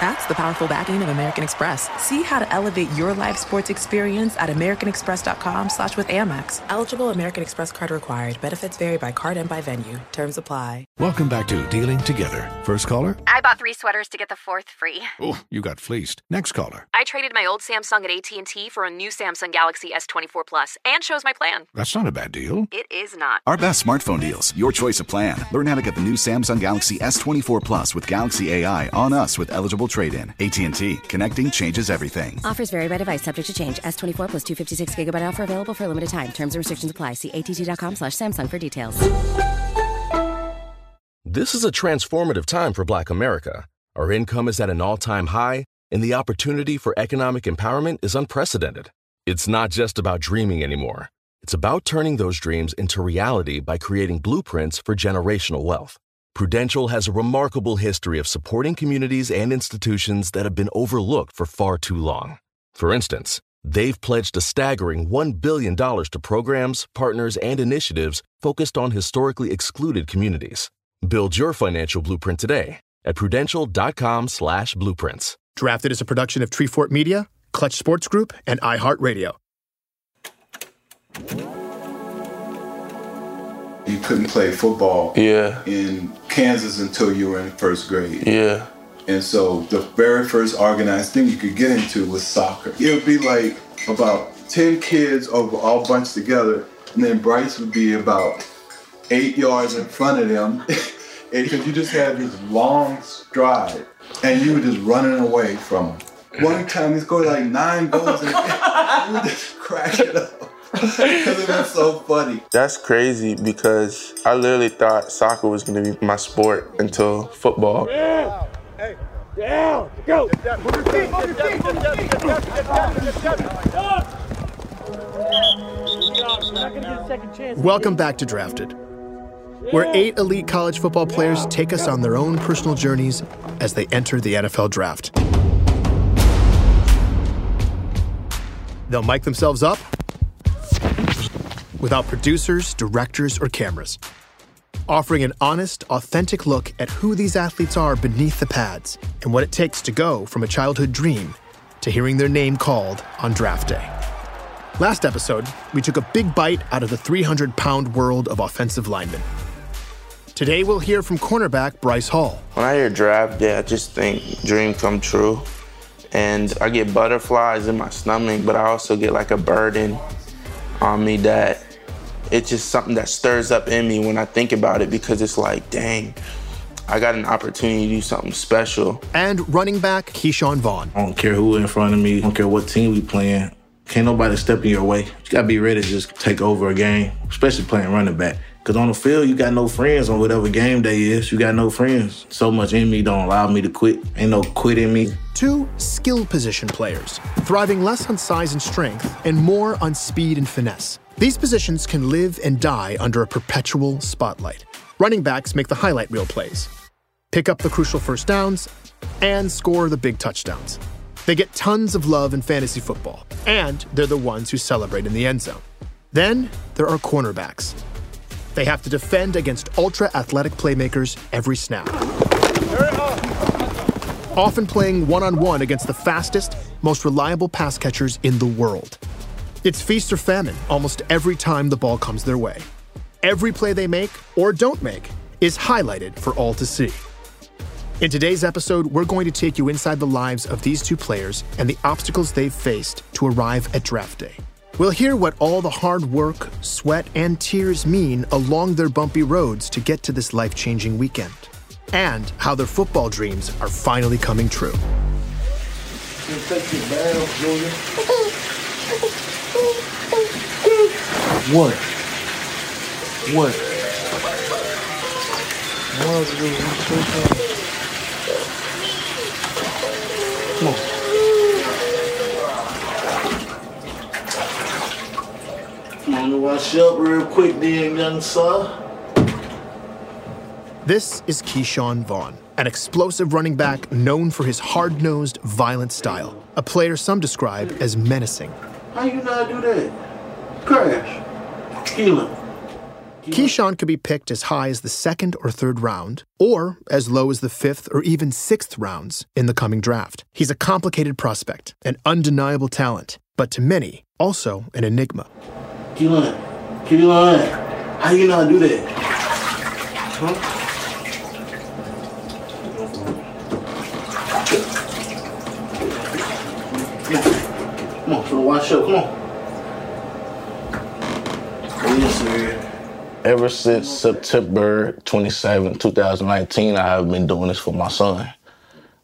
That's the powerful backing of American Express. See how to elevate your live sports experience at americanexpress.com slash with Amex. Eligible American Express card required. Benefits vary by card and by venue. Terms apply. Welcome back to Dealing Together. First caller? I bought three sweaters to get the fourth free. Oh, you got fleeced. Next caller. I traded my old Samsung at AT&T for a new Samsung Galaxy S24 Plus and chose my plan. That's not a bad deal. It is not. Our best smartphone deals. Your choice of plan. Learn how to get the new Samsung Galaxy S24 Plus with Galaxy AI on us with eligible trade-in. AT&T. Connecting changes everything. Offers vary by device. Subject to change. S24 plus 256 gigabyte offer available for a limited time. Terms and restrictions apply. See att.com slash Samsung for details. This is a transformative time for Black America. Our income is at an all-time high, and the opportunity for economic empowerment is unprecedented. It's not just about dreaming anymore. It's about turning those dreams into reality by creating blueprints for generational wealth. Prudential has a remarkable history of supporting communities and institutions that have been overlooked for far too long. For instance, they've pledged a staggering $1 billion to programs, partners, and initiatives focused on historically excluded communities. Build your financial blueprint today at prudential.com slash blueprints. Drafted as a production of Treefort Media, Clutch Sports Group, and iHeartRadio. You couldn't play football Yeah. in Kansas until you were in first grade. Yeah. And so the very first organized thing you could get into was soccer. It would be like about 10 kids over all bunched together, and then Bryce would be about eight yards in front of them. and because you just had this long stride, and you were just running away from them. One time he scored like nine goals, and you just crack it up. Because it was so funny. That's crazy because I literally thought soccer was going to be my sport until football. Yeah. Yeah. Go. Welcome back to Drafted, where eight elite college football players take us on their own personal journeys as they enter the NFL draft. They'll mic themselves up without producers, directors, or cameras, offering an honest, authentic look at who these athletes are beneath the pads and what it takes to go from a childhood dream to hearing their name called on draft day. Last episode, we took a big bite out of the 300 pound world of offensive linemen. Today, we'll hear from cornerback Bryce Hall. When I hear draft day, I just think dream come true. And I get butterflies in my stomach, but I also get like a burden on me that it's just something that stirs up in me when I think about it because it's like, dang, I got an opportunity to do something special. And running back Ke'Shawn Vaughn. I don't care who in front of me. I don't care what team we playing. Can't nobody step in your way. You gotta be ready to just take over a game, especially playing running back. Cause on the field, you got no friends on whatever game day is. You got no friends. So much in me don't allow me to quit. Ain't no quit in me. Two skill position players, thriving less on size and strength and more on speed and finesse. These positions can live and die under a perpetual spotlight. Running backs make the highlight reel plays, pick up the crucial first downs, and score the big touchdowns. They get tons of love in fantasy football, and they're the ones who celebrate in the end zone. Then there are cornerbacks. They have to defend against ultra athletic playmakers every snap. Often playing one on one against the fastest, most reliable pass catchers in the world. It's feast or famine almost every time the ball comes their way. Every play they make or don't make is highlighted for all to see. In today's episode, we're going to take you inside the lives of these two players and the obstacles they've faced to arrive at draft day. We'll hear what all the hard work, sweat, and tears mean along their bumpy roads to get to this life changing weekend, and how their football dreams are finally coming true. What? What? Come on. Come on, wash up real quick then, young sir. This is Ke'Shawn Vaughn, an explosive running back known for his hard nosed, violent style, a player some describe as menacing. How you not do that? Crash. Keelan. Ke'Shawn could be picked as high as the second or third round, or as low as the fifth or even sixth rounds in the coming draft. He's a complicated prospect, an undeniable talent, but to many, also an enigma. Keelan. Keelan. How you not do that? Huh? Come on, so watch up. Come on. Ever since September 27, 2019, I have been doing this for my son.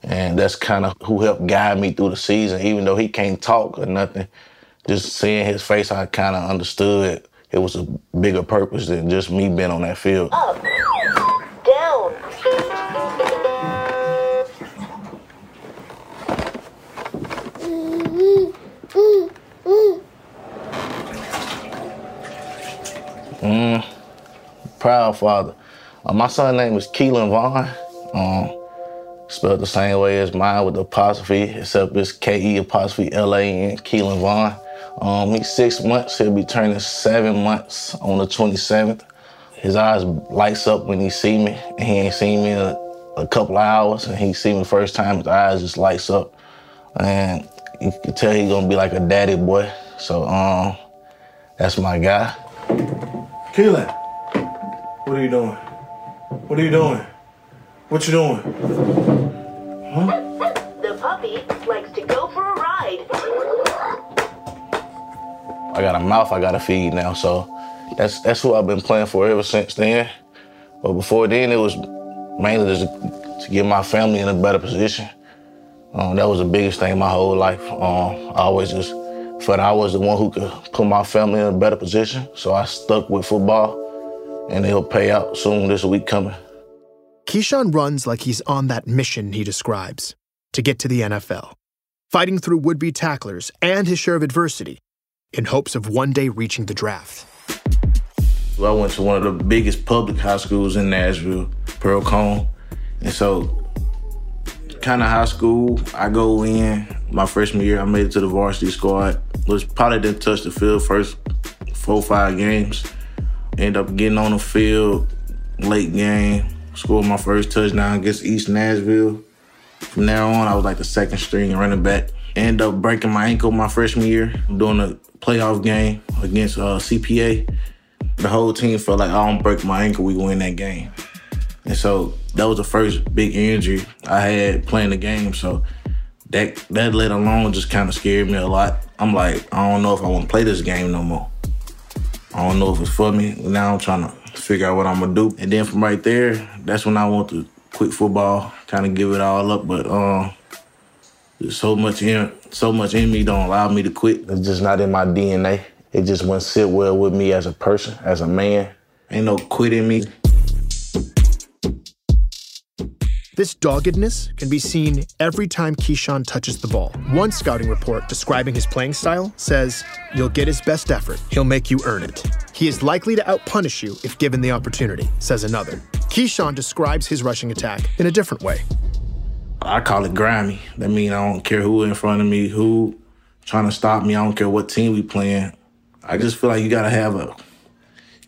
And that's kind of who helped guide me through the season, even though he can't talk or nothing. Just seeing his face, I kind of understood it was a bigger purpose than just me being on that field. Up, down. Mm, proud father. Uh, my son's name is Keelan Vaughn. Um, spelled the same way as mine with the apostrophe, except it's K-E apostrophe L-A-N, Keelan Vaughn. Um, he's six months. He'll be turning seven months on the 27th. His eyes lights up when he see me, and he ain't seen me in a, a couple hours, and he see me first time, his eyes just lights up. And you can tell he's gonna be like a daddy boy. So, um, that's my guy. Keelan, what are you doing? What are you doing? What you doing? Huh? The puppy likes to go for a ride. I got a mouth I gotta feed now, so that's that's who I've been playing for ever since then. But before then, it was mainly just to get my family in a better position. Um, that was the biggest thing my whole life. Um, I always just felt I was the one who could put my family in a better position, so I stuck with football, and it'll pay out soon this week coming. Ke'Shawn runs like he's on that mission he describes to get to the NFL, fighting through would be tacklers and his share of adversity in hopes of one day reaching the draft. I went to one of the biggest public high schools in Nashville, Pearl-Cohn. And so, kind of high school, I go in. My freshman year, I made it to the varsity squad. Was probably didn't touch the field first four five games. End up getting on the field late game. Scored my first touchdown against East Nashville. From there on, I was like the second string running back. End up breaking my ankle my freshman year doing a playoff game against uh, CPA. The whole team felt like I don't break my ankle, we win that game. And so that was the first big injury I had playing the game. So that that let alone just kind of scared me a lot. I'm like, I don't know if I want to play this game no more. I don't know if it's for me. Now I'm trying to figure out what I'm gonna do. And then from right there, that's when I want to quit football, kind of give it all up. But um, there's so much in so much in me don't allow me to quit. It's just not in my DNA. It just wouldn't sit well with me as a person, as a man. Ain't no quitting me. This doggedness can be seen every time Ke'Shawn touches the ball. One scouting report describing his playing style says, You'll get his best effort, he'll make you earn it. He is likely to outpunish you if given the opportunity, says another. Ke'Shawn describes his rushing attack in a different way. I call it grimy. That means I don't care who in front of me, who trying to stop me. I don't care what team we playing. I just feel like you gotta have a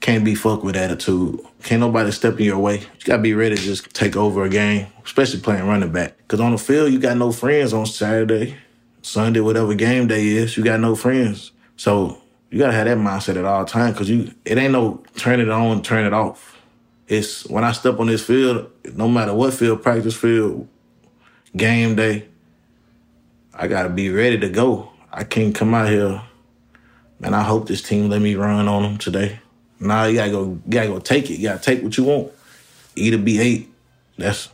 can't be fucked with attitude. Can't nobody step in your way. You gotta be ready to just take over a game, especially playing running back. Cause on the field, you got no friends on Saturday, Sunday, whatever game day is. You got no friends. So you gotta have that mindset at all times. Cause you, it ain't no turn it on, turn it off. It's when I step on this field, no matter what field, practice field, game day, I gotta be ready to go. I can't come out here. Man, I hope this team let me run on them today. Nah, you gotta go, gotta go take it. You gotta take what you want. Either be eight. That's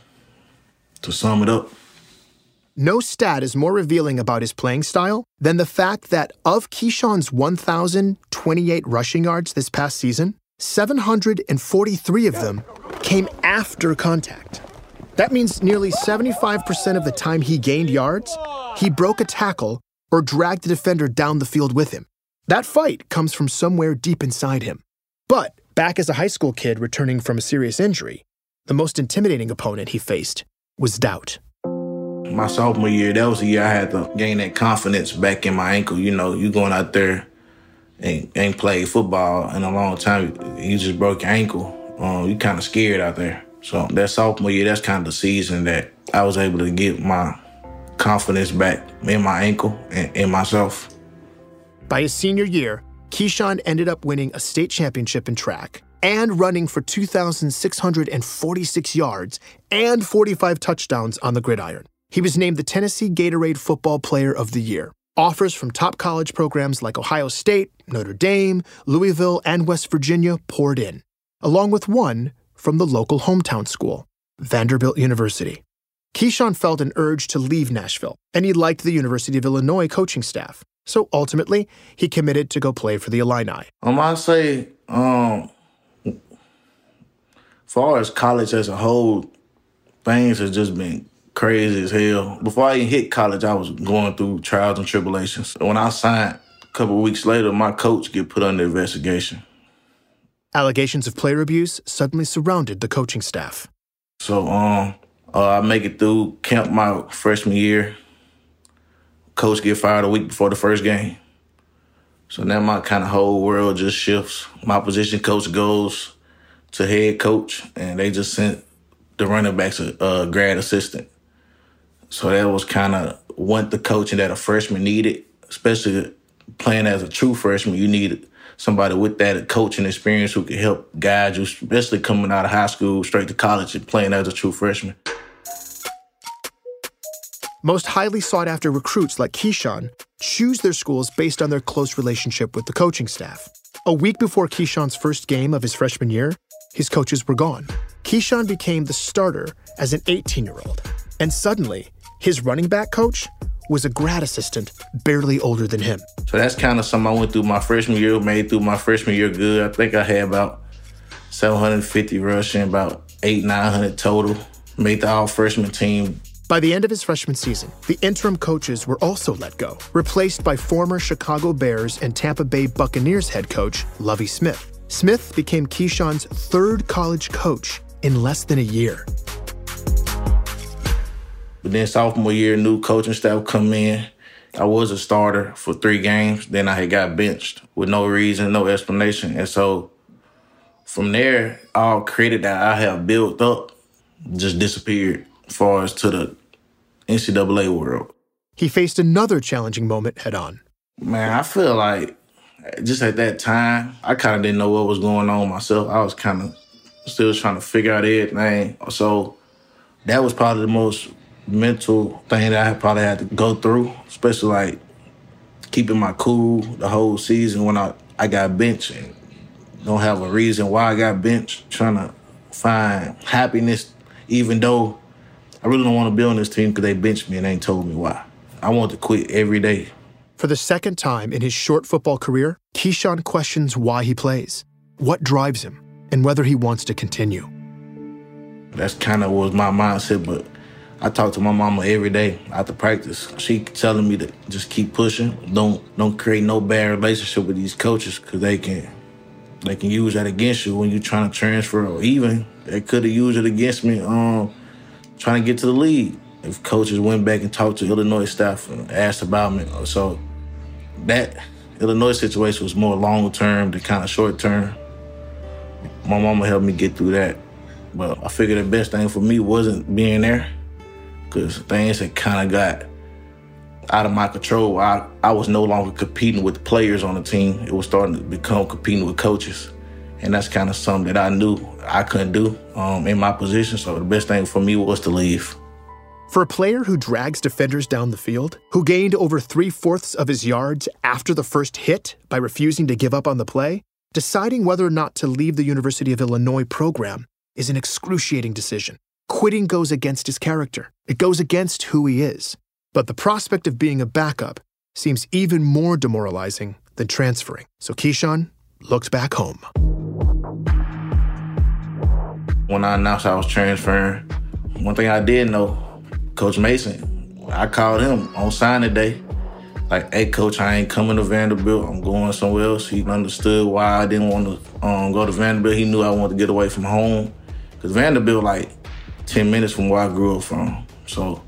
to sum it up. No stat is more revealing about his playing style than the fact that of Ke'Shawn's 1,028 rushing yards this past season, 743 of them came after contact. That means nearly 75% of the time he gained yards, he broke a tackle or dragged the defender down the field with him. That fight comes from somewhere deep inside him. But back as a high school kid returning from a serious injury, The most intimidating opponent he faced was doubt. My sophomore year, that was the year I had to gain that confidence back in my ankle. You know, you going out there and ain't played football in a long time. You just broke your ankle. Um, you kind of scared out there. So that sophomore year, that's kind of the season that I was able to get my confidence back in my ankle and in myself. By his senior year, Ke'Shawn ended up winning a state championship in track and running for 2,646 yards and 45 touchdowns on the gridiron. He was named the Tennessee Gatorade Football Player of the Year. Offers from top college programs like Ohio State, Notre Dame, Louisville, and West Virginia poured in, along with one from the local hometown school, Vanderbilt University. Ke'Shawn felt an urge to leave Nashville, and he liked the University of Illinois coaching staff. So ultimately, he committed to go play for the Illini. Um, I'd say, um, far as college as a whole, things have just been crazy as hell. Before I even hit college, I was going through trials and tribulations. When I signed, a couple weeks later, my coach get put under investigation. Allegations of player abuse suddenly surrounded the coaching staff. So, um, uh, I make it through camp my freshman year. Coach get fired a week before the first game. So now my kind of whole world just shifts. My position coach goes to head coach, and they just sent the running backs a, a grad assistant. So that was kind of what the coaching that a freshman needed, especially playing as a true freshman. You needed somebody with that coaching experience who could help guide you, especially coming out of high school straight to college and playing as a true freshman. Most highly sought after recruits like Ke'Shawn choose their schools based on their close relationship with the coaching staff. A week before Ke'Shawn's first game of his freshman year, his coaches were gone. Ke'Shawn became the starter as an 18 year old. And suddenly, his running back coach was a grad assistant barely older than him. So that's kind of something I went through my freshman year, made through my freshman year good. I think I had about 750 rushing, about eight, 900 total. Made the all freshman team. By the end of his freshman season, the interim coaches were also let go, replaced by former Chicago Bears and Tampa Bay Buccaneers head coach Lovie Smith. Smith became Ke'Shawn's third college coach in less than a year. But then sophomore year, new coaching staff come in. I was a starter for three games. Then I had got benched with no reason, no explanation. And so from there, all credit that I have built up just disappeared as far as to the NCAA world. He faced another challenging moment head on. Man, I feel like just at that time, I kind of didn't know what was going on myself. I was kind of still trying to figure out everything. So that was probably the most mental thing that I probably had to go through, especially like keeping my cool the whole season when I, I got benched and don't have a reason why I got benched, trying to find happiness, even though I really don't want to be on this team because they benched me and they ain't told me why. I want to quit every day. For the second time in his short football career, Ke'Shawn questions why he plays, what drives him, and whether he wants to continue. That's kind of was my mindset, but I talk to my mama every day after practice. She telling me to just keep pushing. Don't don't create no bad relationship with these coaches because they can they can use that against you when you're trying to transfer. Or even they could have used it against me um, trying to get to the league. If coaches went back and talked to Illinois staff and asked about me, so that Illinois situation was more long term than kind of short term. My mama helped me get through that, but I figured the best thing for me wasn't being there because things had kind of got out of my control. I, I was no longer competing with players on the team. It was starting to become competing with coaches. And that's kind of something that I knew I couldn't do um, in my position. So the best thing for me was to leave. For a player who drags defenders down the field, who gained over three fourths of his yards after the first hit by refusing to give up on the play, deciding whether or not to leave the University of Illinois program is an excruciating decision. Quitting goes against his character, it goes against who he is. But the prospect of being a backup seems even more demoralizing than transferring. So Ke'Shawn looked back home. When I announced I was transferring, one thing I did know, Coach Mason, I called him on signing day. Like, hey, coach, I ain't coming to Vanderbilt. I'm going somewhere else. He understood why I didn't want to um, go to Vanderbilt. He knew I wanted to get away from home. Cause Vanderbilt like 10 minutes from where I grew up from. So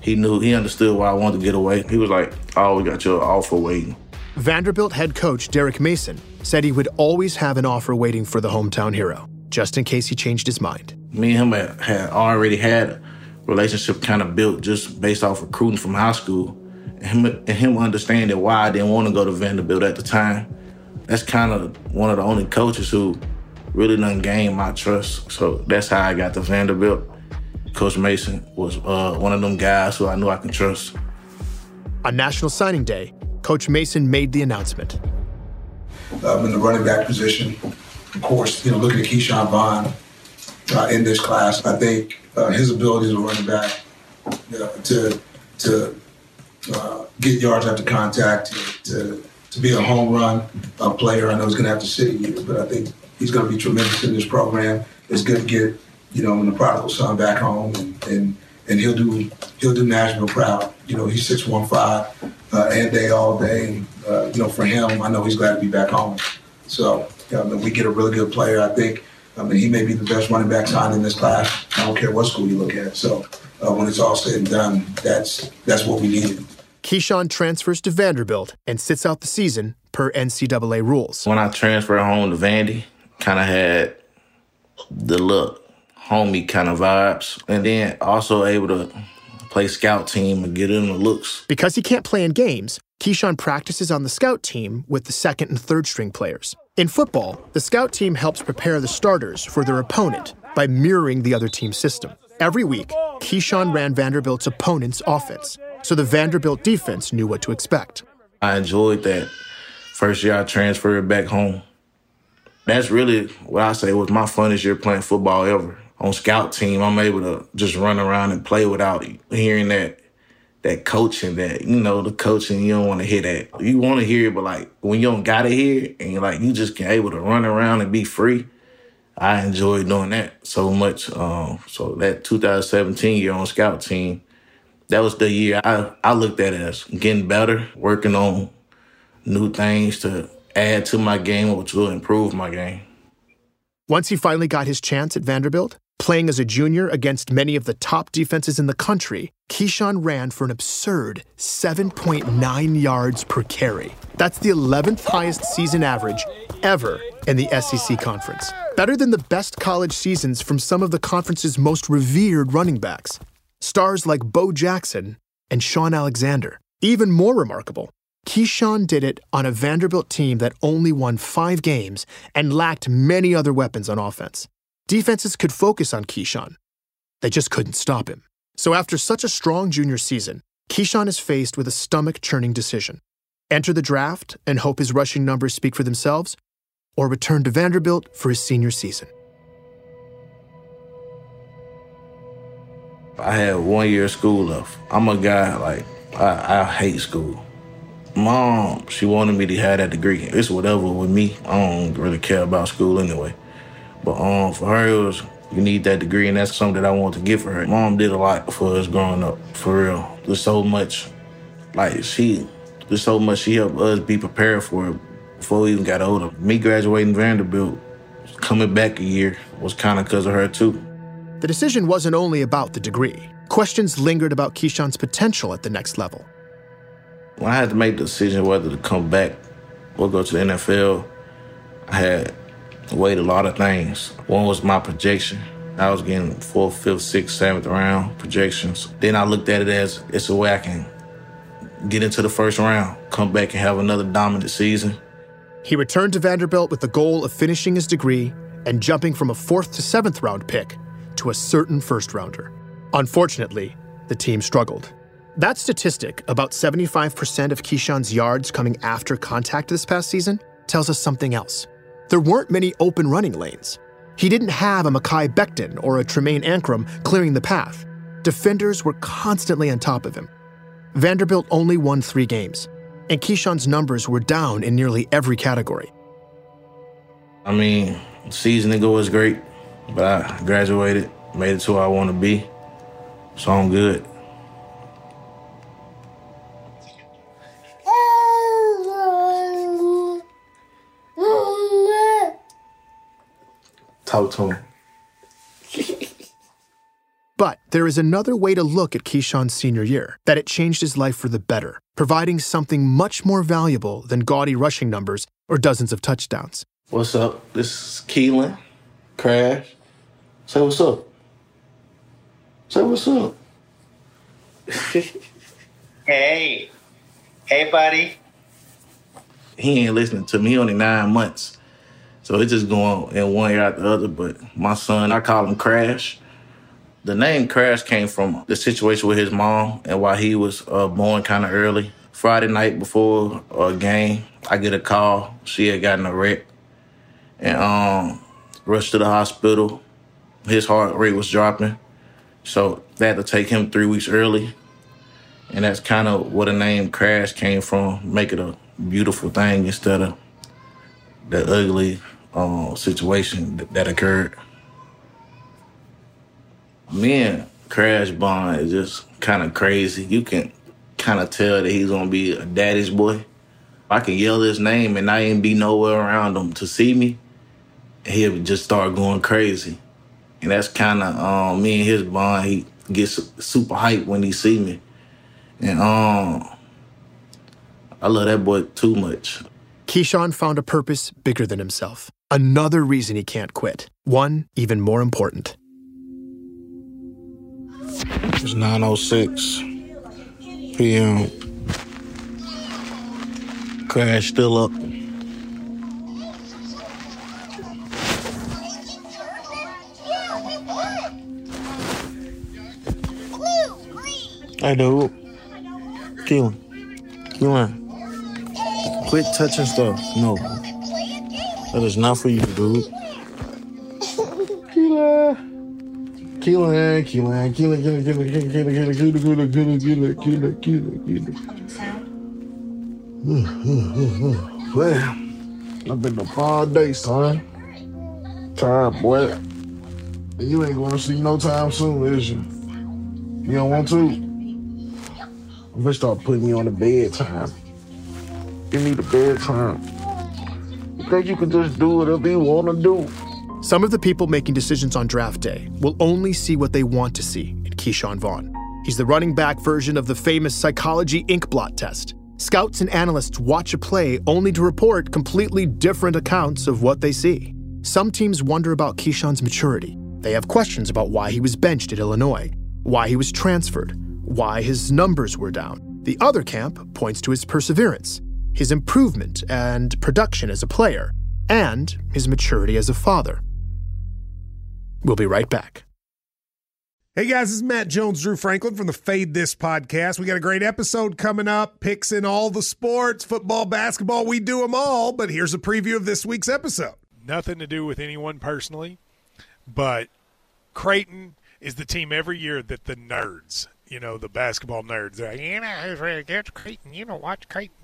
he knew, he understood why I wanted to get away. He was like, oh, we got your offer waiting. Vanderbilt head coach Derek Mason said he would always have an offer waiting for the hometown hero, just in case he changed his mind. Me and him had already had relationship kind of built just based off recruiting from high school. And him, and him understanding why I didn't want to go to Vanderbilt at the time. That's kind of one of the only coaches who really done gained my trust. So that's how I got to Vanderbilt. Coach Mason was uh, one of them guys who I knew I could trust. On National Signing Day, Coach Mason made the announcement. I'm in the running back position. Of course, you know, looking at Ke'Shawn Vaughn uh, in this class, I think uh, his ability to run back uh, to to uh, get yards after contact, to, to be a home run uh, player. I know he's going to have to sit a year, but I think he's going to be tremendous in this program. It's good to get you know the prodigal son back home, and, and and he'll do he'll do Nashville proud. You know, he's six one five uh, and day all day. Uh, you know, for him, I know he's glad to be back home. So um, we get a really good player. I think. I mean, he may be the best running back signed in this class. I don't care what school you look at. So uh, when it's all said and done, that's that's what we needed. Ke'Shawn transfers to Vanderbilt and sits out the season per NCAA rules. When I transferred home to Vandy, kind of had the look, homie kind of vibes, and then also able to play scout team and get in the looks. Because he can't play in games, Ke'Shawn practices on the scout team with the second and third string players. In football, the scout team helps prepare the starters for their opponent by mirroring the other team's system. Every week, Ke'Shawn ran Vanderbilt's opponent's offense, so the Vanderbilt defense knew what to expect. I enjoyed that first year I transferred back home. That's really what I say was my funnest year playing football ever. On scout team, I'm able to just run around and play without hearing that that coaching that you know the coaching you don't want to hear that. You want to hear it but like when you don't gotta hear it and you're like you just can able to run around and be free i enjoyed doing that so much. Um, so that 2017 year on scout team that was the year i i looked at as getting better working on new things to add to my game which will improve my game. Once he finally got his chance at vanderbilt Playing as a junior against many of the top defenses in the country, Ke'Shawn ran for an absurd 7.9 yards per carry. That's the 11th highest season average ever in the SEC conference. Better than the best college seasons from some of the conference's most revered running backs. Stars like Bo Jackson and Shaun Alexander. Even more remarkable, Ke'Shawn did it on a Vanderbilt team that only won five games and lacked many other weapons on offense. Defenses could focus on Ke'Shawn. They just couldn't stop him. So after such a strong junior season, Ke'Shawn is faced with a stomach churning decision. Enter the draft and hope his rushing numbers speak for themselves, or return to Vanderbilt for his senior season. I had one year of school left. I'm a guy, like, I, I hate school. Mom, she wanted me to have that degree. It's whatever with me. I don't really care about school anyway. But um, for her, it was you need that degree, and that's something that I want to give for her. Mom did a lot for us growing up, for real. There's so much, like she, there's so much she helped us be prepared for it before we even got older. Me graduating Vanderbilt, coming back a year was kind of because of her too. The decision wasn't only about the degree. Questions lingered about Ke'Shawn's potential at the next level. When I had to make the decision whether to come back or go to the NFL, I had weighed a lot of things. One was my projection. I was getting fourth, fifth, sixth, seventh round projections. Then I looked at it as it's a way I can get into the first round, come back and have another dominant season. He returned to Vanderbilt with the goal of finishing his degree and jumping from a fourth to seventh round pick to a certain first rounder. Unfortunately, the team struggled. That statistic, about 75% of Ke'Shawn's yards coming after contact this past season, tells us something else. There weren't many open running lanes. He didn't have a Mekhi Becton or a Tremayne Anchrum clearing the path. Defenders were constantly on top of him. Vanderbilt only won three games, and Ke'Shawn's numbers were down in nearly every category. I mean, season ago was great, but I graduated, made it to where I want to be, so I'm good. Talk to. But there is another way to look at Ke'Shawn's senior year, that it changed his life for the better, providing something much more valuable than gaudy rushing numbers or dozens of touchdowns. What's up? This is Keelan. Crash. Say what's up. Say what's up. Hey. Hey, buddy. He ain't listening to me. Only nine months. So it's just going in one ear out the other. But my son, I call him Crash. The name Crash came from the situation with his mom and why he was uh, born kind of early. Friday night before a game, I get a call. She had gotten a wreck and um, rushed to the hospital. His heart rate was dropping. So they had to take him three weeks early. And that's kind of where the name Crash came from, make it a beautiful thing instead of the ugly uh, situation that, that occurred. Me and Crash Bond is just kind of crazy. You can kind of tell that he's gonna be a daddy's boy. I can yell his name and I ain't be nowhere around him to see me. He'll just start going crazy. And that's kind of um, me and his bond. He gets super hyped when he see me. And um, I love that boy too much. Ke'Shawn found a purpose bigger than himself. Another reason he can't quit. One even more important. It's 9.06 p.m. Crash still up. Hey, dude. Keelan. Keelan. Quit touching stuff. No. That is not for you, dude. Keelan. Keelan, Keelan, Keelan, Keelan, Keelan, Keelan, Keelan, Keelan, Keelan, Keelan, Keelan, Keelan, Keelan, Keelan. Man, I've been up all day, son. Tired, boy. You ain't gonna see no time soon, is you? You don't want to? I'm gonna start putting you on the bedtime. Give me the bedtime. Think you can just do whatever you wanna do? Some of the people making decisions on draft day will only see what they want to see in Ke'Shawn Vaughn. He's the running back version of the famous psychology inkblot test. Scouts and analysts watch a play only to report completely different accounts of what they see. Some teams wonder about Ke'Shawn's maturity. They have questions about why he was benched at Illinois, why he was transferred, why his numbers were down. The other camp points to his perseverance, his improvement and production as a player, and his maturity as a father. We'll be right back. Hey guys, this is Matt Jones, Drew Franklin from the Fade This podcast. We got a great episode coming up, picks in all the sports, football, basketball, we do them all. But here's a preview of this week's episode. Nothing to do with anyone personally, but Creighton is the team every year that the nerds, you know, the basketball nerds, they're like, you know, who's really good? Creighton. You know, watch Creighton.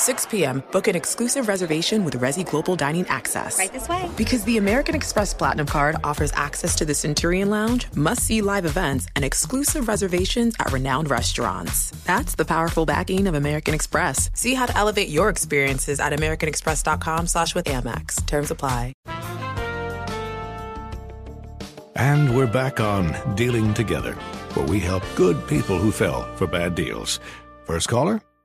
6 p.m., book an exclusive reservation with Resy Global Dining Access. Right this way. Because the American Express Platinum Card offers access to the Centurion Lounge, must see live events, and exclusive reservations at renowned restaurants. That's the powerful backing of American Express. See how to elevate your experiences at AmericanExpress.com slash with Amex. Terms apply. And we're back on Dealing Together, where we help good people who fell for bad deals. First caller?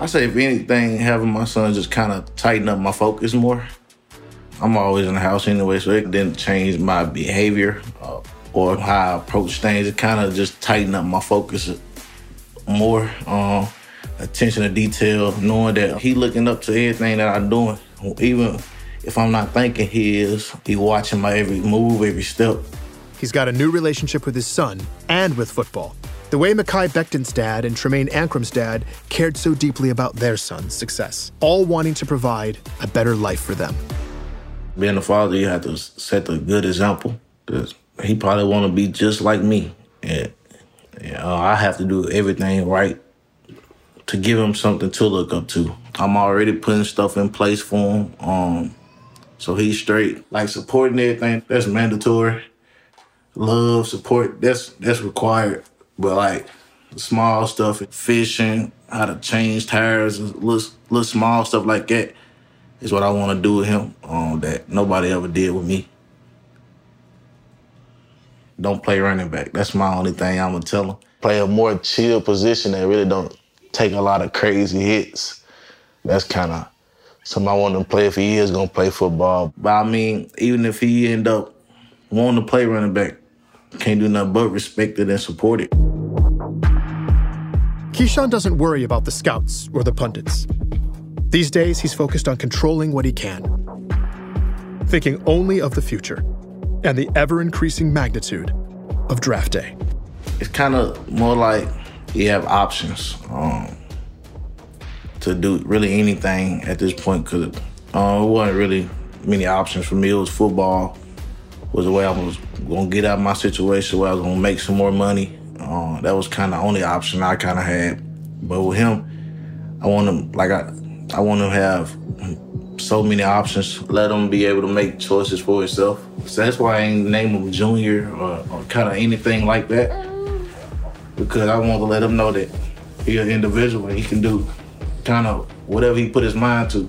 I say, if anything, having my son just kind of tighten up my focus more. I'm always in the house anyway, so it didn't change my behavior uh, or how I approach things. It kind of just tightened up my focus more. Um, attention to detail, knowing that he looking up to everything that I'm doing. Even if I'm not thinking he is, he watching my every move, every step. He's got a new relationship with his son and with football. The way Mekhi Becton's dad and Tremayne Anchrum's dad cared so deeply about their son's success, all wanting to provide a better life for them. Being a father, you have to set a good example. Cause he probably want to be just like me, and you know, I have to do everything right to give him something to look up to. I'm already putting stuff in place for him, um, so he's straight. Like supporting everything, that's mandatory. Love, support, that's that's required. But like small stuff, fishing, how to change tires, little, little small stuff like that is what I want to do with him um, that nobody ever did with me. Don't play running back. That's my only thing I'm gonna tell him. Play a more chill position that really don't take a lot of crazy hits. That's kind of something I want him to play if he is gonna play football. But I mean, even if he end up wanting to play running back, can't do nothing but respect it and support it. Ke'Shawn doesn't worry about the scouts or the pundits. These days, he's focused on controlling what he can, thinking only of the future and the ever increasing magnitude of draft day. It's kind of more like you have options um, to do really anything at this point because uh, it wasn't really many options for me. It was football was the way I was going to get out of my situation where I was going to make some more money. Uh, that was kind of the only option I kind of had. But with him, I want him like I, I want him to have so many options. Let him be able to make choices for himself. So that's why I ain't name him Junior or, or kind of anything like that. Because I want to let him know that he's an individual and he can do kind of whatever he put his mind to.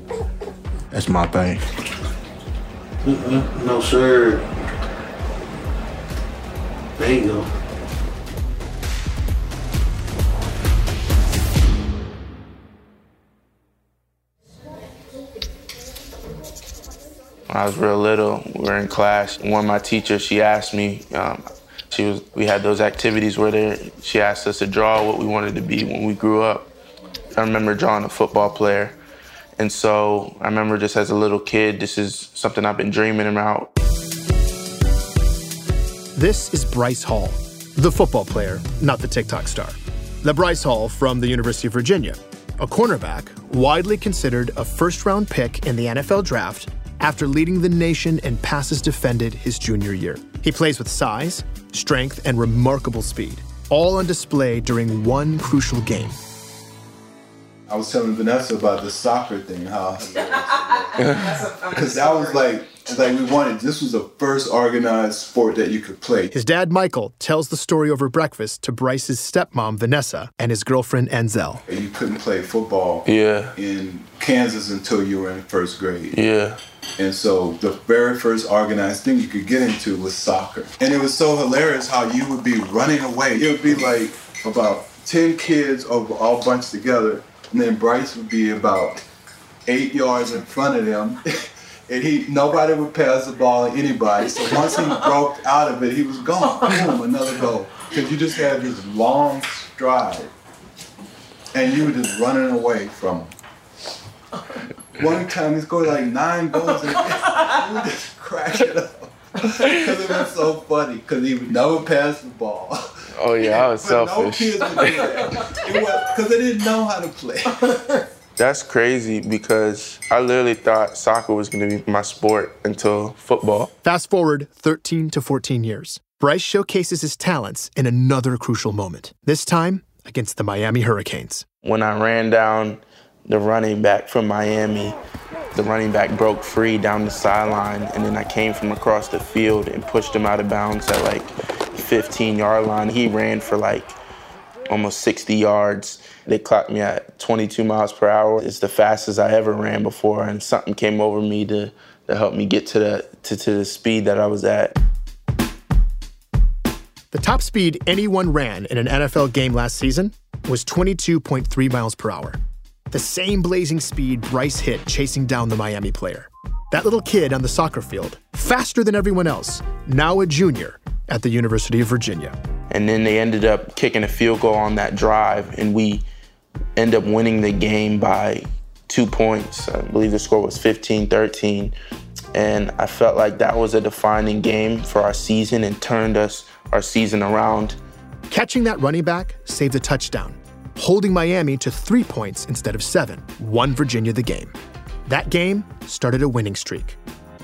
That's my thing. Mm-mm, no sir. There you go. When I was real little, we were in class. One of my teachers, she asked me, um, she was, we had those activities where she asked us to draw what we wanted to be when we grew up. I remember drawing a football player. And so I remember just as a little kid, this is something I've been dreaming about. This is Bryce Hall, the football player, not the TikTok star. The Bryce Hall from the University of Virginia, a cornerback widely considered a first round pick in the NFL draft after leading the nation in passes defended his junior year. He plays with size, strength, and remarkable speed, all on display during one crucial game. I was telling Vanessa about the soccer thing, how because that was like like we wanted. This was the first organized sport that you could play. His dad, Michael, tells the story over breakfast to Bryce's stepmom, Vanessa, and his girlfriend, Enzel. You couldn't play football Yeah. in Kansas until you were in first grade. Yeah. And so the very first organized thing you could get into was soccer. And it was so hilarious how you would be running away. It would be like about 10 kids over all bunched together. And then Bryce would be about eight yards in front of them. And he nobody would pass the ball to anybody. So once he broke out of it, he was gone. Boom, another goal. Because you just had this long stride. And you were just running away from him. One time he scored like nine goals and we just crashed it up. Because it was so funny. Because he would never pass the ball. Oh yeah, I was but selfish. no kids would do that. It was because they didn't know how to play. That's crazy because I literally thought soccer was going to be my sport until football. Fast forward 13 to 14 years. Bryce showcases his talents in another crucial moment, this time against the Miami Hurricanes. When I ran down the running back from Miami, the running back broke free down the sideline, and then I came from across the field and pushed him out of bounds at like 15 yard line. He ran for like almost 60 yards. They clocked me at 22 miles per hour. It's the fastest I ever ran before, and something came over me to, to help me get to the to, to the speed that I was at. The top speed anyone ran in an NFL game last season was 22.3 miles per hour. The same blazing speed Bryce hit chasing down the Miami player. That little kid on the soccer field, faster than everyone else, now a junior at the University of Virginia. And then they ended up kicking a field goal on that drive, and we end up winning the game by two points. I believe the score was 15 13. And I felt like that was a defining game for our season and turned us our season around. Catching that running back saved a touchdown, holding Miami to three points instead of seven, won Virginia the game. That game started a winning streak.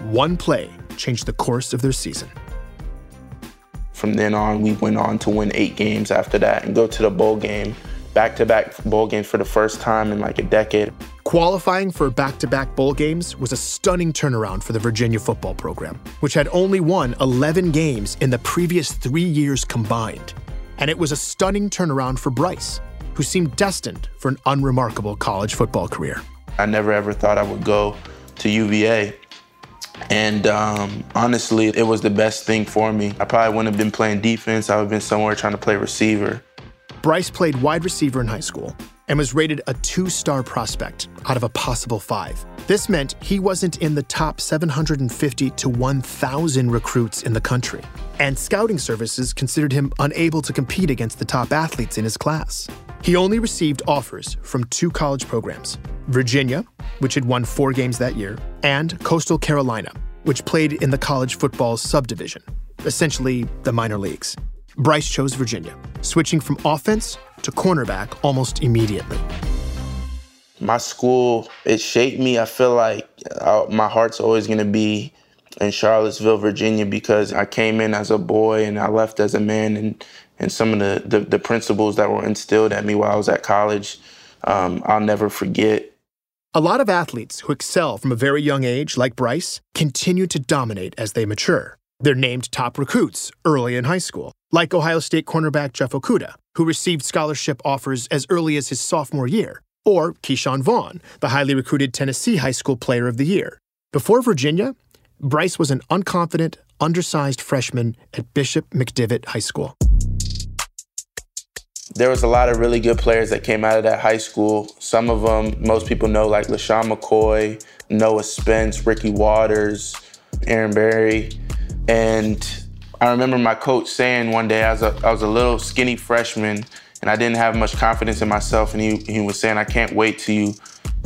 One play changed the course of their season. From then on, we went on to win eight games after that and go to the bowl game, back to back bowl games for the first time in like a decade. Qualifying for back to back bowl games was a stunning turnaround for the Virginia football program, which had only won 11 games in the previous three years combined. And it was a stunning turnaround for Bryce, who seemed destined for an unremarkable college football career. I never ever thought I would go to UVA. And um, honestly, it was the best thing for me. I probably wouldn't have been playing defense. I would have been somewhere trying to play receiver. Bryce played wide receiver in high school and was rated a two star prospect out of a possible five. This meant he wasn't in the top 750 to 1,000 recruits in the country, and scouting services considered him unable to compete against the top athletes in his class. He only received offers from two college programs Virginia, which had won four games that year, and Coastal Carolina, which played in the college football subdivision, essentially the minor leagues. Bryce chose Virginia, switching from offense to cornerback almost immediately. My school, it shaped me. I feel like uh, my heart's always going to be in Charlottesville, Virginia, because I came in as a boy and I left as a man. And, and some of the, the, the principles that were instilled at me while I was at college, um, I'll never forget. A lot of athletes who excel from a very young age, like Bryce, continue to dominate as they mature. They're named top recruits early in high school, like Ohio State cornerback Jeff Okudah, who received scholarship offers as early as his sophomore year, or Ke'Shawn Vaughn, the highly recruited Tennessee High School Player of the Year. Before Virginia, Bryce was an unconfident, undersized freshman at Bishop McDevitt High School. There was a lot of really good players that came out of that high school. Some of them, most people know, like LeSean McCoy, Noah Spence, Ricky Watters, Aaron Berry. And I remember my coach saying one day, I was a, I was a little skinny freshman and I didn't have much confidence in myself. And he, he was saying, I can't wait till you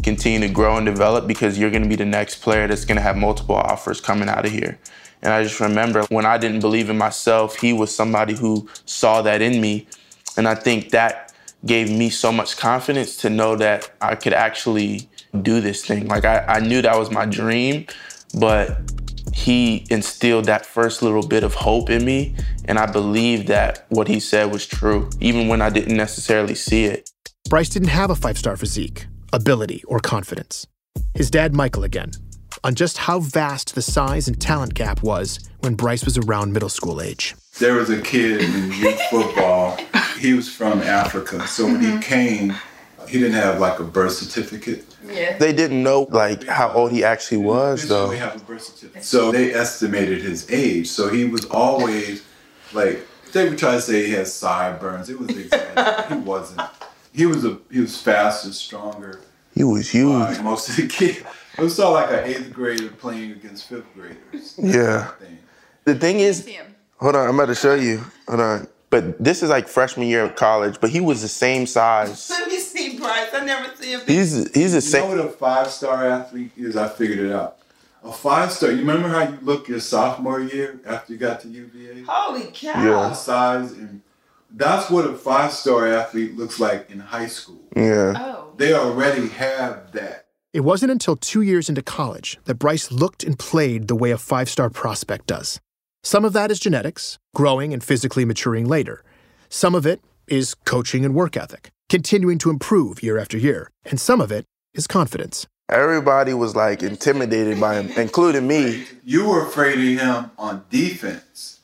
continue to grow and develop because you're going to be the next player that's going to have multiple offers coming out of here. And I just remember when I didn't believe in myself, he was somebody who saw that in me. And I think that gave me so much confidence to know that I could actually do this thing. Like I, I knew that was my dream, but he instilled that first little bit of hope in me. And I believed that what he said was true, even when I didn't necessarily see it. Bryce didn't have a five star physique, ability, or confidence. His dad, Michael, again, on just how vast the size and talent gap was when Bryce was around middle school age. There was a kid in youth football. He was from Africa. So when he came, he didn't have like a birth certificate. Yeah. They didn't know like how old he actually was though. We have a birth certificate. So they estimated his age. So he was always like they would try to say he has sideburns. It was exaggerated. he wasn't. He was a he was faster, stronger. He was uh, huge. Like most of the kids. It was sort of like an eighth grader playing against fifth graders. Yeah. The thing is, hold on, I'm about to show you. Hold on. But this is like freshman year of college, but he was the same size. Let me see Bryce. I never see him. He's he's the You same. know what a five star athlete is? I figured it out. A five star. You remember how you look your sophomore year after you got to UVA? Holy cow. Yeah. The size and that's what a five star athlete looks like in high school. Yeah. Oh. They already have that. It wasn't until two years into college that Bryce looked and played the way a five star prospect does. Some of that is genetics, growing and physically maturing later. Some of it is coaching and work ethic, continuing to improve year after year. And some of it is confidence. Everybody was like intimidated by him, including me. You were afraid of him on defense.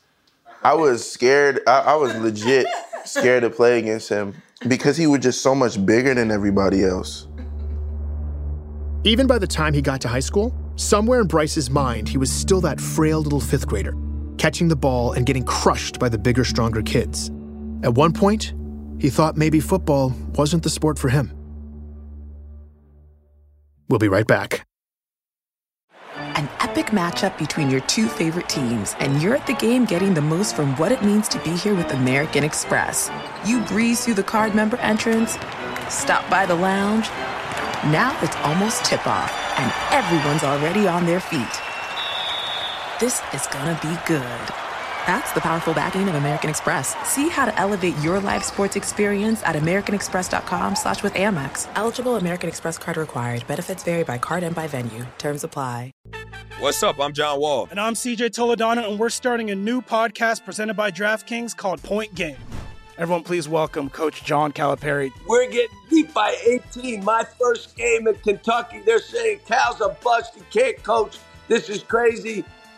I was scared. I, I was legit scared to play against him because he was just so much bigger than everybody else. Even by the time he got to high school, somewhere in Bryce's mind, he was still that frail little fifth grader, catching the ball and getting crushed by the bigger, stronger kids. At one point, he thought maybe football wasn't the sport for him. We'll be right back. An epic matchup between your two favorite teams, and you're at the game getting the most from what it means to be here with American Express. You breeze through the card member entrance, stop by the lounge. Now it's almost tip off, and everyone's already on their feet. This is gonna be good. That's the powerful backing of American Express. See how to elevate your live sports experience at americanexpress.com slash with Amex. Eligible American Express card required. Benefits vary by card and by venue. Terms apply. What's up? I'm John Wall. And I'm CJ Toledano, and we're starting a new podcast presented by DraftKings called Point Game. Everyone, please welcome Coach John Calipari. We're getting beat by 18. My first game in Kentucky, they're saying Cal's a bust. He can't coach. This is crazy.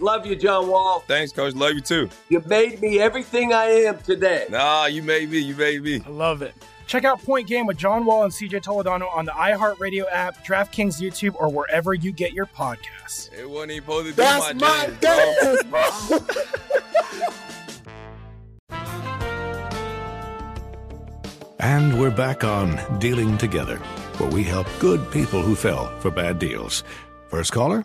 Love you, John Wall. Thanks, Coach. Love you too. You made me everything I am today. Nah, you made me. You made me. I love it. Check out Point Game with John Wall and CJ Toledano on the iHeartRadio app, DraftKings YouTube, or wherever you get your podcasts. It wasn't even supposed to be That's my, my jam, game, bro. And we're back on Dealing Together, where we help good people who fell for bad deals. First caller?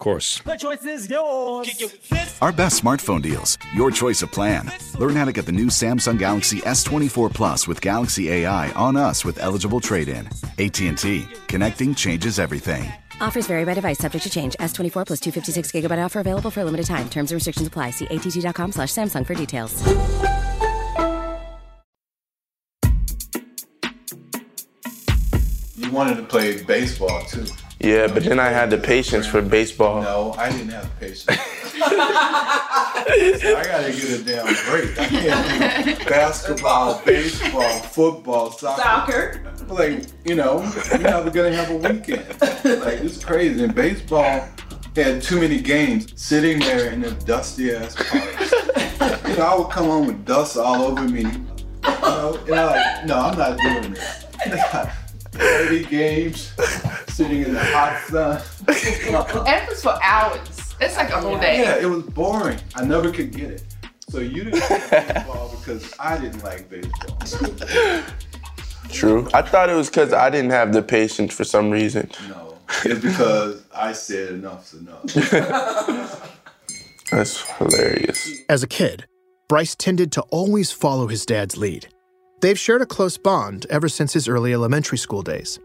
Of course. The choice is yours. Our best smartphone deals. Your choice of plan. Learn how to get the new Samsung Galaxy S24 Plus with Galaxy AI on us with eligible trade-in. AT&T. Connecting changes everything. Offers vary by device, subject to change. S24 plus 256 gigabyte offer available for a limited time. Terms and restrictions apply. See att.com slash Samsung for details. You wanted to play baseball too. Yeah, but then I had the patience for baseball. No, I didn't have the patience. I gotta get a damn break. I can't do basketball, baseball, football, soccer. Soccer. Like, you know, you're never gonna have a weekend. Like, it's crazy. And baseball had too many games sitting there in the dusty ass park. You know, I would come home with dust all over me. You know, and I'm like, no, I'm not doing this. 30 games sitting in the hot sun. And it was for hours. It's like a whole day. Yeah, it was boring. I never could get it. So you didn't like baseball because I didn't like baseball. True. I thought it was because I didn't have the patience for some reason. No, it's because I said enough's enough. That's hilarious. As a kid, Bryce tended to always follow his dad's lead. They've shared a close bond ever since his early elementary school days.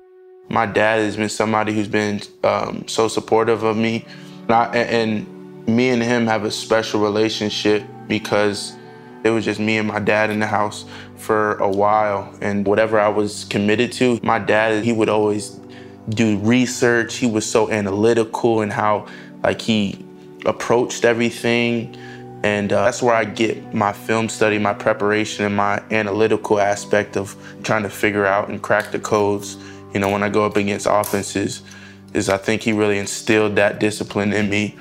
My dad has been somebody who's been um, so supportive of me. And, I, and me and him have a special relationship because it was just me and my dad in the house for a while. And whatever I was committed to, my dad, he would always do research. He was so analytical in how like he approached everything. And uh, that's where I get my film study, my preparation, and my analytical aspect of trying to figure out and crack the codes. You know, when I go up against offenses, is I think he really instilled that discipline in me.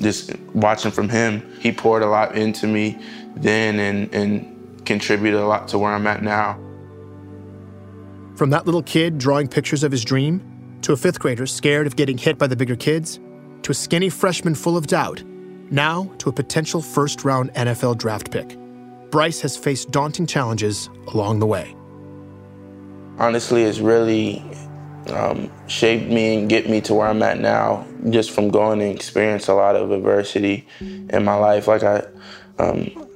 Just watching from him, he poured a lot into me then and, and contributed a lot to where I'm at now. From that little kid drawing pictures of his dream, to a fifth grader scared of getting hit by the bigger kids, to a skinny freshman full of doubt, now to a potential first round NFL draft pick. Bryce has faced daunting challenges along the way. Honestly, it's really um, shaped me and get me to where I'm at now, just from going and experience a lot of adversity in my life. Like I, um,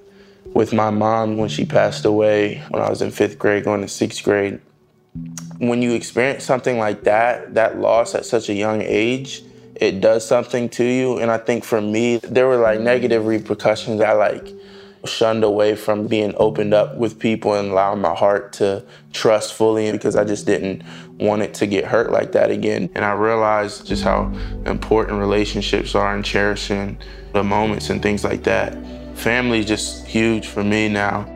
with my mom when she passed away when I was in fifth grade, going to sixth grade. When you experience something like that, that loss at such a young age, it does something to you. And I think for me, there were like negative repercussions. I like shunned away from being opened up with people and allowing my heart to trust fully because I just didn't want it to get hurt like that again. And I realized just how important relationships are and cherishing the moments and things like that. Family just huge for me now.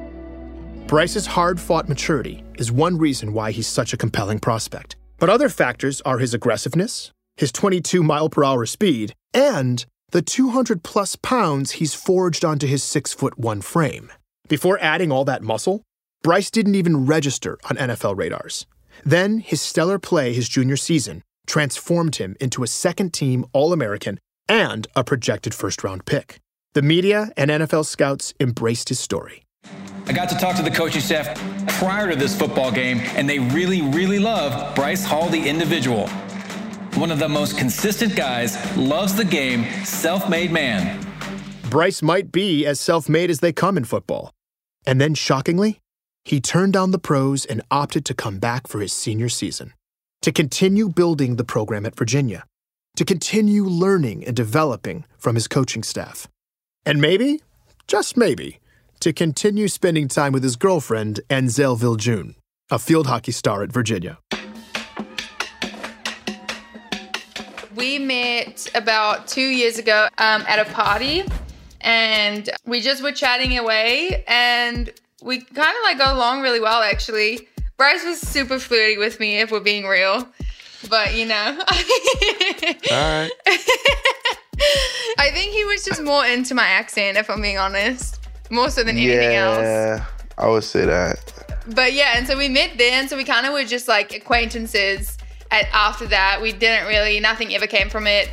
Bryce's hard fought maturity is one reason why he's such a compelling prospect. But other factors are his aggressiveness, his 22 mile per hour speed, and the 200 plus pounds he's forged onto his 6 foot 1 frame. Before adding all that muscle, Bryce didn't even register on NFL radars. Then his stellar play his junior season transformed him into a second team All American and a projected first round pick. The media and NFL scouts embraced his story. I got to talk to the coaching staff prior to this football game, and they really, really love Bryce Hall, the individual. One of the most consistent guys, loves the game, self made man. Bryce might be as self made as they come in football. And then, shockingly, he turned down the pros and opted to come back for his senior season, to continue building the program at Virginia, to continue learning and developing from his coaching staff. And maybe, just maybe, to continue spending time with his girlfriend, Anzelle Viljoen, a field hockey star at Virginia. We met about two years ago um, at a party, and we just were chatting away, and we kind of like got along really well actually. Bryce was super flirty with me, if we're being real, but you know. All right. I think he was just more into my accent, if I'm being honest, more so than anything else. Yeah, I would say that. But yeah, and so we met then, so we kind of were just like acquaintances. After that, we didn't really, nothing ever came from it.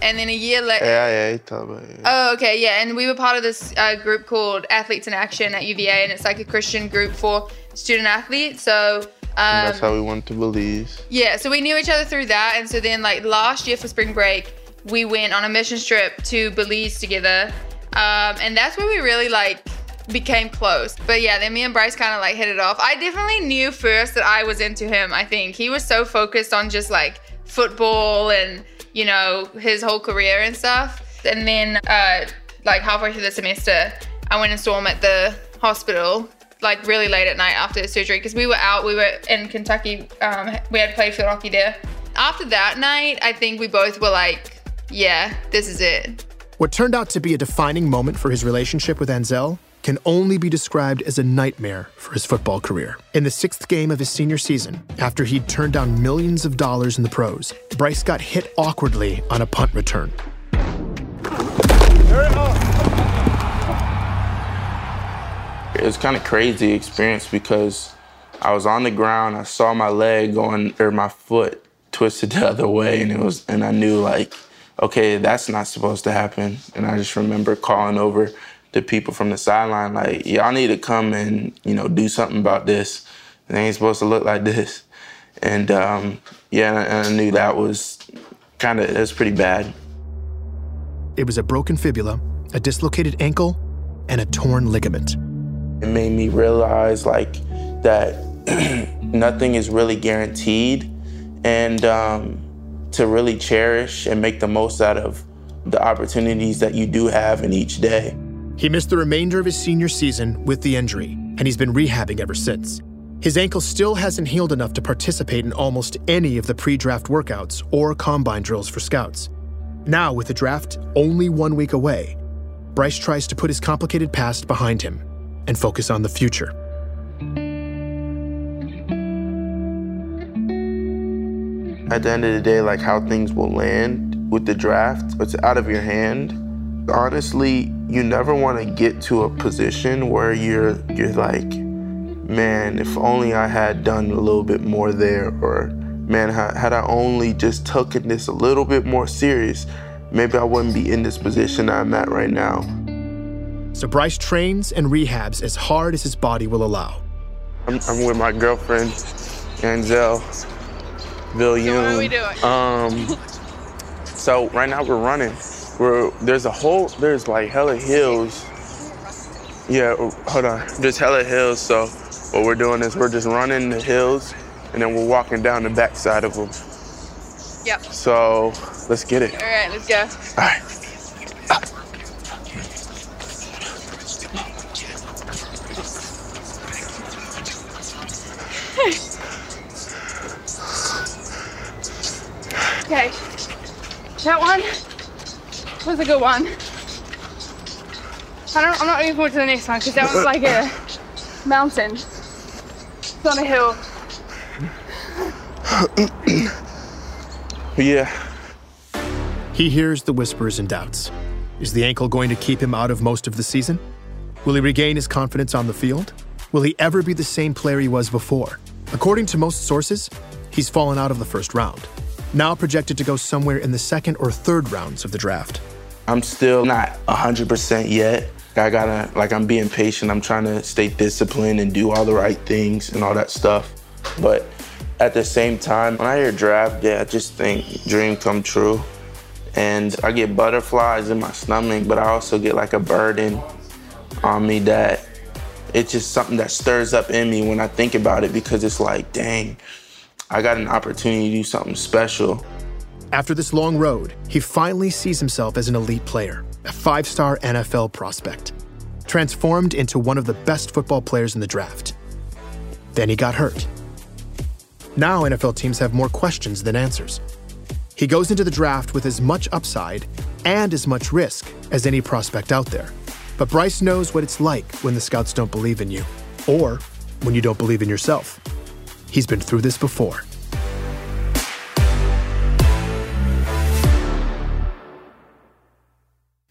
And then a year later. Yeah, yeah, you talk. Oh, okay, yeah. And we were part of this uh, group called Athletes in Action at UVA, and it's like a Christian group for student athletes. So. Um, that's how we went to Belize. Yeah, so we knew each other through that. And so then, like, last year for spring break, we went on a mission trip to Belize together. Um, and that's where we really, like, became close. But yeah, then me and Bryce kind of like hit it off. I definitely knew first that I was into him, I think. He was so focused on just like football and, you know, his whole career and stuff. And then, uh, like halfway through the semester, I went and saw him at the hospital, like really late at night after surgery, because we were out, we were in Kentucky, um, we had played field hockey there. After that night, I think we both were like, yeah, this is it. What turned out to be a defining moment for his relationship with Anzelle can only be described as a nightmare for his football career. In the sixth game of his senior season, after he'd turned down millions of dollars in the pros, Bryce got hit awkwardly on a punt return. It was kind of crazy experience because I was on the ground, I saw my leg going or my foot twisted the other way and it was and I knew like okay, that's not supposed to happen. And I just remember calling over the people from the sideline, like, y'all need to come and, you know, do something about this. It ain't supposed to look like this. And um, yeah, and I knew that was kind of, it was pretty bad. It was a broken fibula, a dislocated ankle, and a torn ligament. It made me realize, like, that nothing is really guaranteed. And, um, to really cherish and make the most out of the opportunities that you do have in each day. He missed the remainder of his senior season with the injury, and he's been rehabbing ever since. His ankle still hasn't healed enough to participate in almost any of the pre draft workouts or combine drills for scouts. Now, with the draft only one week away, Bryce tries to put his complicated past behind him and focus on the future. At the end of the day, like how things will land with the draft, it's out of your hand. Honestly, you never want to get to a position where you're you're like, man, if only I had done a little bit more there, or man, had I only just taken this a little bit more serious, maybe I wouldn't be in this position I'm at right now. So Bryce trains and rehabs as hard as his body will allow. I'm, I'm with my girlfriend, Anzelle Viljoen. So what are we doing? Um, so right now we're running. We're there's a whole there's like hella hills. Yeah, oh, hold on. There's hella hills. So what we're doing is we're just running the hills, and then we're walking down the backside of them. Yep. So let's get it. All right, let's go. All right. Okay. That one was a good one. I don't, I'm not looking forward to the next one because that one's like a mountain. It's on a hill. yeah. He hears the whispers and doubts. Is the ankle going to keep him out of most of the season? Will he regain his confidence on the field? Will he ever be the same player he was before? According to most sources, he's fallen out of the first round, now projected to go somewhere in the second or third rounds of the draft. I'm still not 100% yet. I gotta, like, I'm being patient. I'm trying to stay disciplined and do all the right things and all that stuff. But at the same time, when I hear draft day, I just think dream come true. And I get butterflies in my stomach, but I also get like a burden on me that it's just something that stirs up in me when I think about it because it's like, dang, I got an opportunity to do something special. After this long road, he finally sees himself as an elite player, a five star NFL prospect, transformed into one of the best football players in the draft. Then he got hurt. Now NFL teams have more questions than answers. He goes into the draft with as much upside and as much risk as any prospect out there. But Bryce knows what it's like when the scouts don't believe in you, or when you don't believe in yourself. He's been through this before.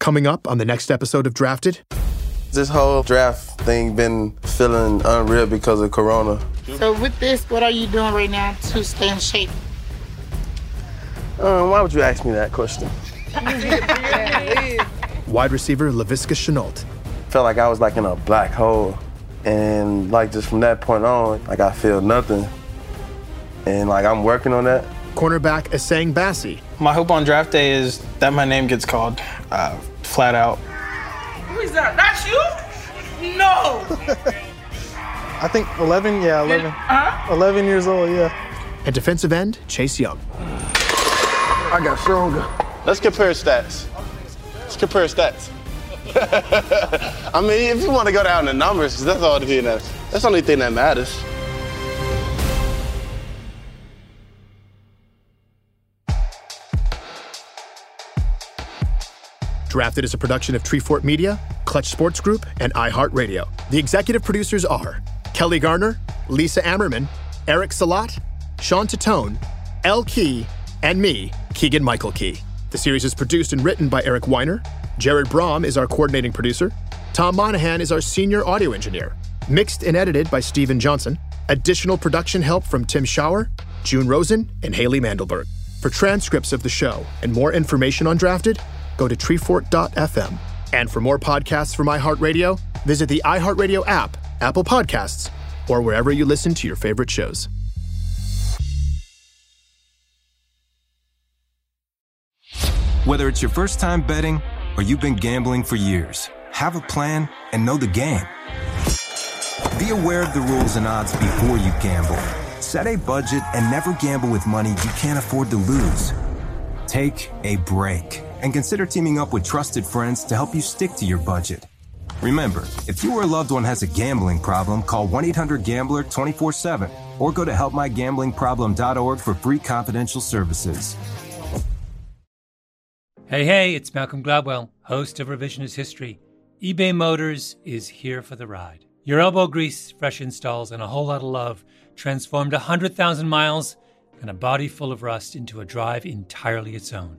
Coming up on the next episode of Drafted, This whole draft thing been feeling unreal because of Corona. So with this, what are you doing right now to stay in shape? Um, why would you ask me that question? wide receiver Laviska Shenault, Felt like I was like in a black hole, and like just from that point on, like I feel nothing, and like I'm working on that. cornerback Essang Bassey, My hope on draft day is that my name gets called, uh, flat out. Who is that? That's you? No! I think 11, yeah, 11. Huh? 11 years old, yeah. and defensive end Chase Young. I got stronger. Let's compare stats. Let's compare stats. I mean, if you want to go down the numbers, that's all the thing that that's the only thing that matters. Drafted is a production of Treefort Media, Clutch Sports Group, and iHeartRadio. The executive producers are Kelly Garner, Lisa Ammerman, Eric Salat, Sean Tatone, Elle Key, and me, Keegan Michael Key. The series is produced and written by Eric Weiner. Jared Brahm is our coordinating producer. Tom Monahan is our senior audio engineer. Mixed and edited by Steven Johnson. Additional production help from Tim Schauer, June Rosen, and Haley Mandelberg. For transcripts of the show and more information on Drafted, go to treefort.fm. And for more podcasts from iHeartRadio, visit the iHeartRadio app, Apple Podcasts, or wherever you listen to your favorite shows. Whether it's your first time betting or you've been gambling for years, have a plan and know the game. Be aware of the rules and odds before you gamble. Set a budget and never gamble with money you can't afford to lose. Take a break and consider teaming up with trusted friends to help you stick to your budget. Remember, if you or a loved one has a gambling problem, call 1 800 Gambler 24 7 or go to helpmygamblingproblem.org for free confidential services. Hey, hey, it's Malcolm Gladwell, host of Revisionist History. eBay Motors is here for the ride. Your elbow grease, fresh installs, and a whole lot of love transformed 100,000 miles and a body full of rust into a drive entirely its own.